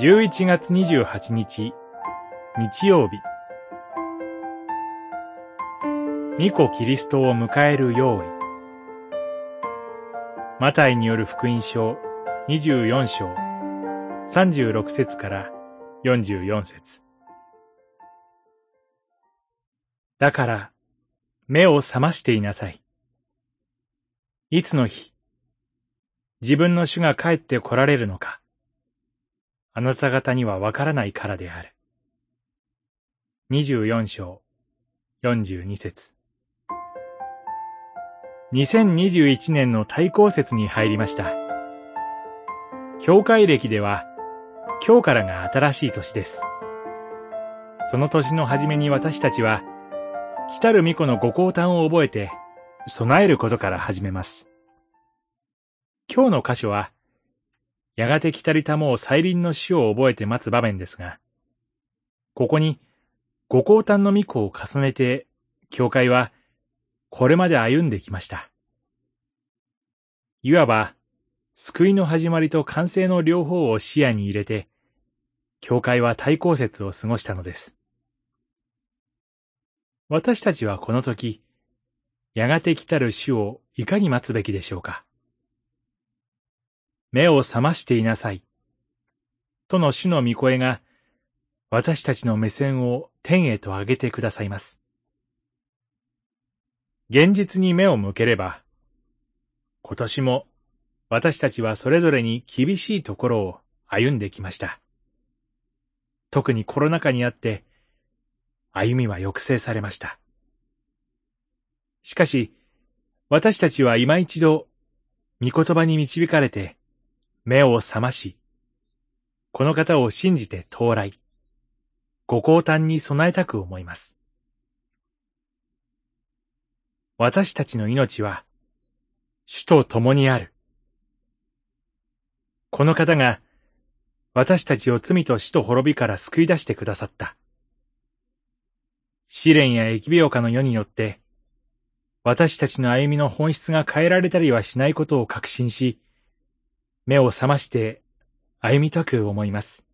11月28日、日曜日。御子キリストを迎える用意。マタイによる福音書24章36節から44節だから、目を覚ましていなさい。いつの日、自分の主が帰って来られるのか、あなた方にはわからないからである。24章、42節2021年の対抗節に入りました。教会歴では、今日からが新しい年です。その年の初めに私たちは、来たる巫女のご降誕を覚えて、備えることから始めます。今日の箇所は、やがて来たりたもう再臨の死を覚えて待つ場面ですが、ここに、ご降誕の巫女を重ねて、教会は、これまで歩んできました。いわば、救いの始まりと完成の両方を視野に入れて、教会は対抗節を過ごしたのです。私たちはこの時、やがて来たる死をいかに待つべきでしょうか。目を覚ましていなさい。との主の御声が、私たちの目線を天へと上げてくださいます。現実に目を向ければ、今年も私たちはそれぞれに厳しいところを歩んできました。特にコロナ禍にあって、歩みは抑制されました。しかし、私たちは今一度、御言葉に導かれて、目を覚まし、この方を信じて到来、ご降誕に備えたく思います。私たちの命は、主と共にある。この方が、私たちを罪と死と滅びから救い出してくださった。試練や疫病化の世によって、私たちの歩みの本質が変えられたりはしないことを確信し、目を覚まして歩みたく思います。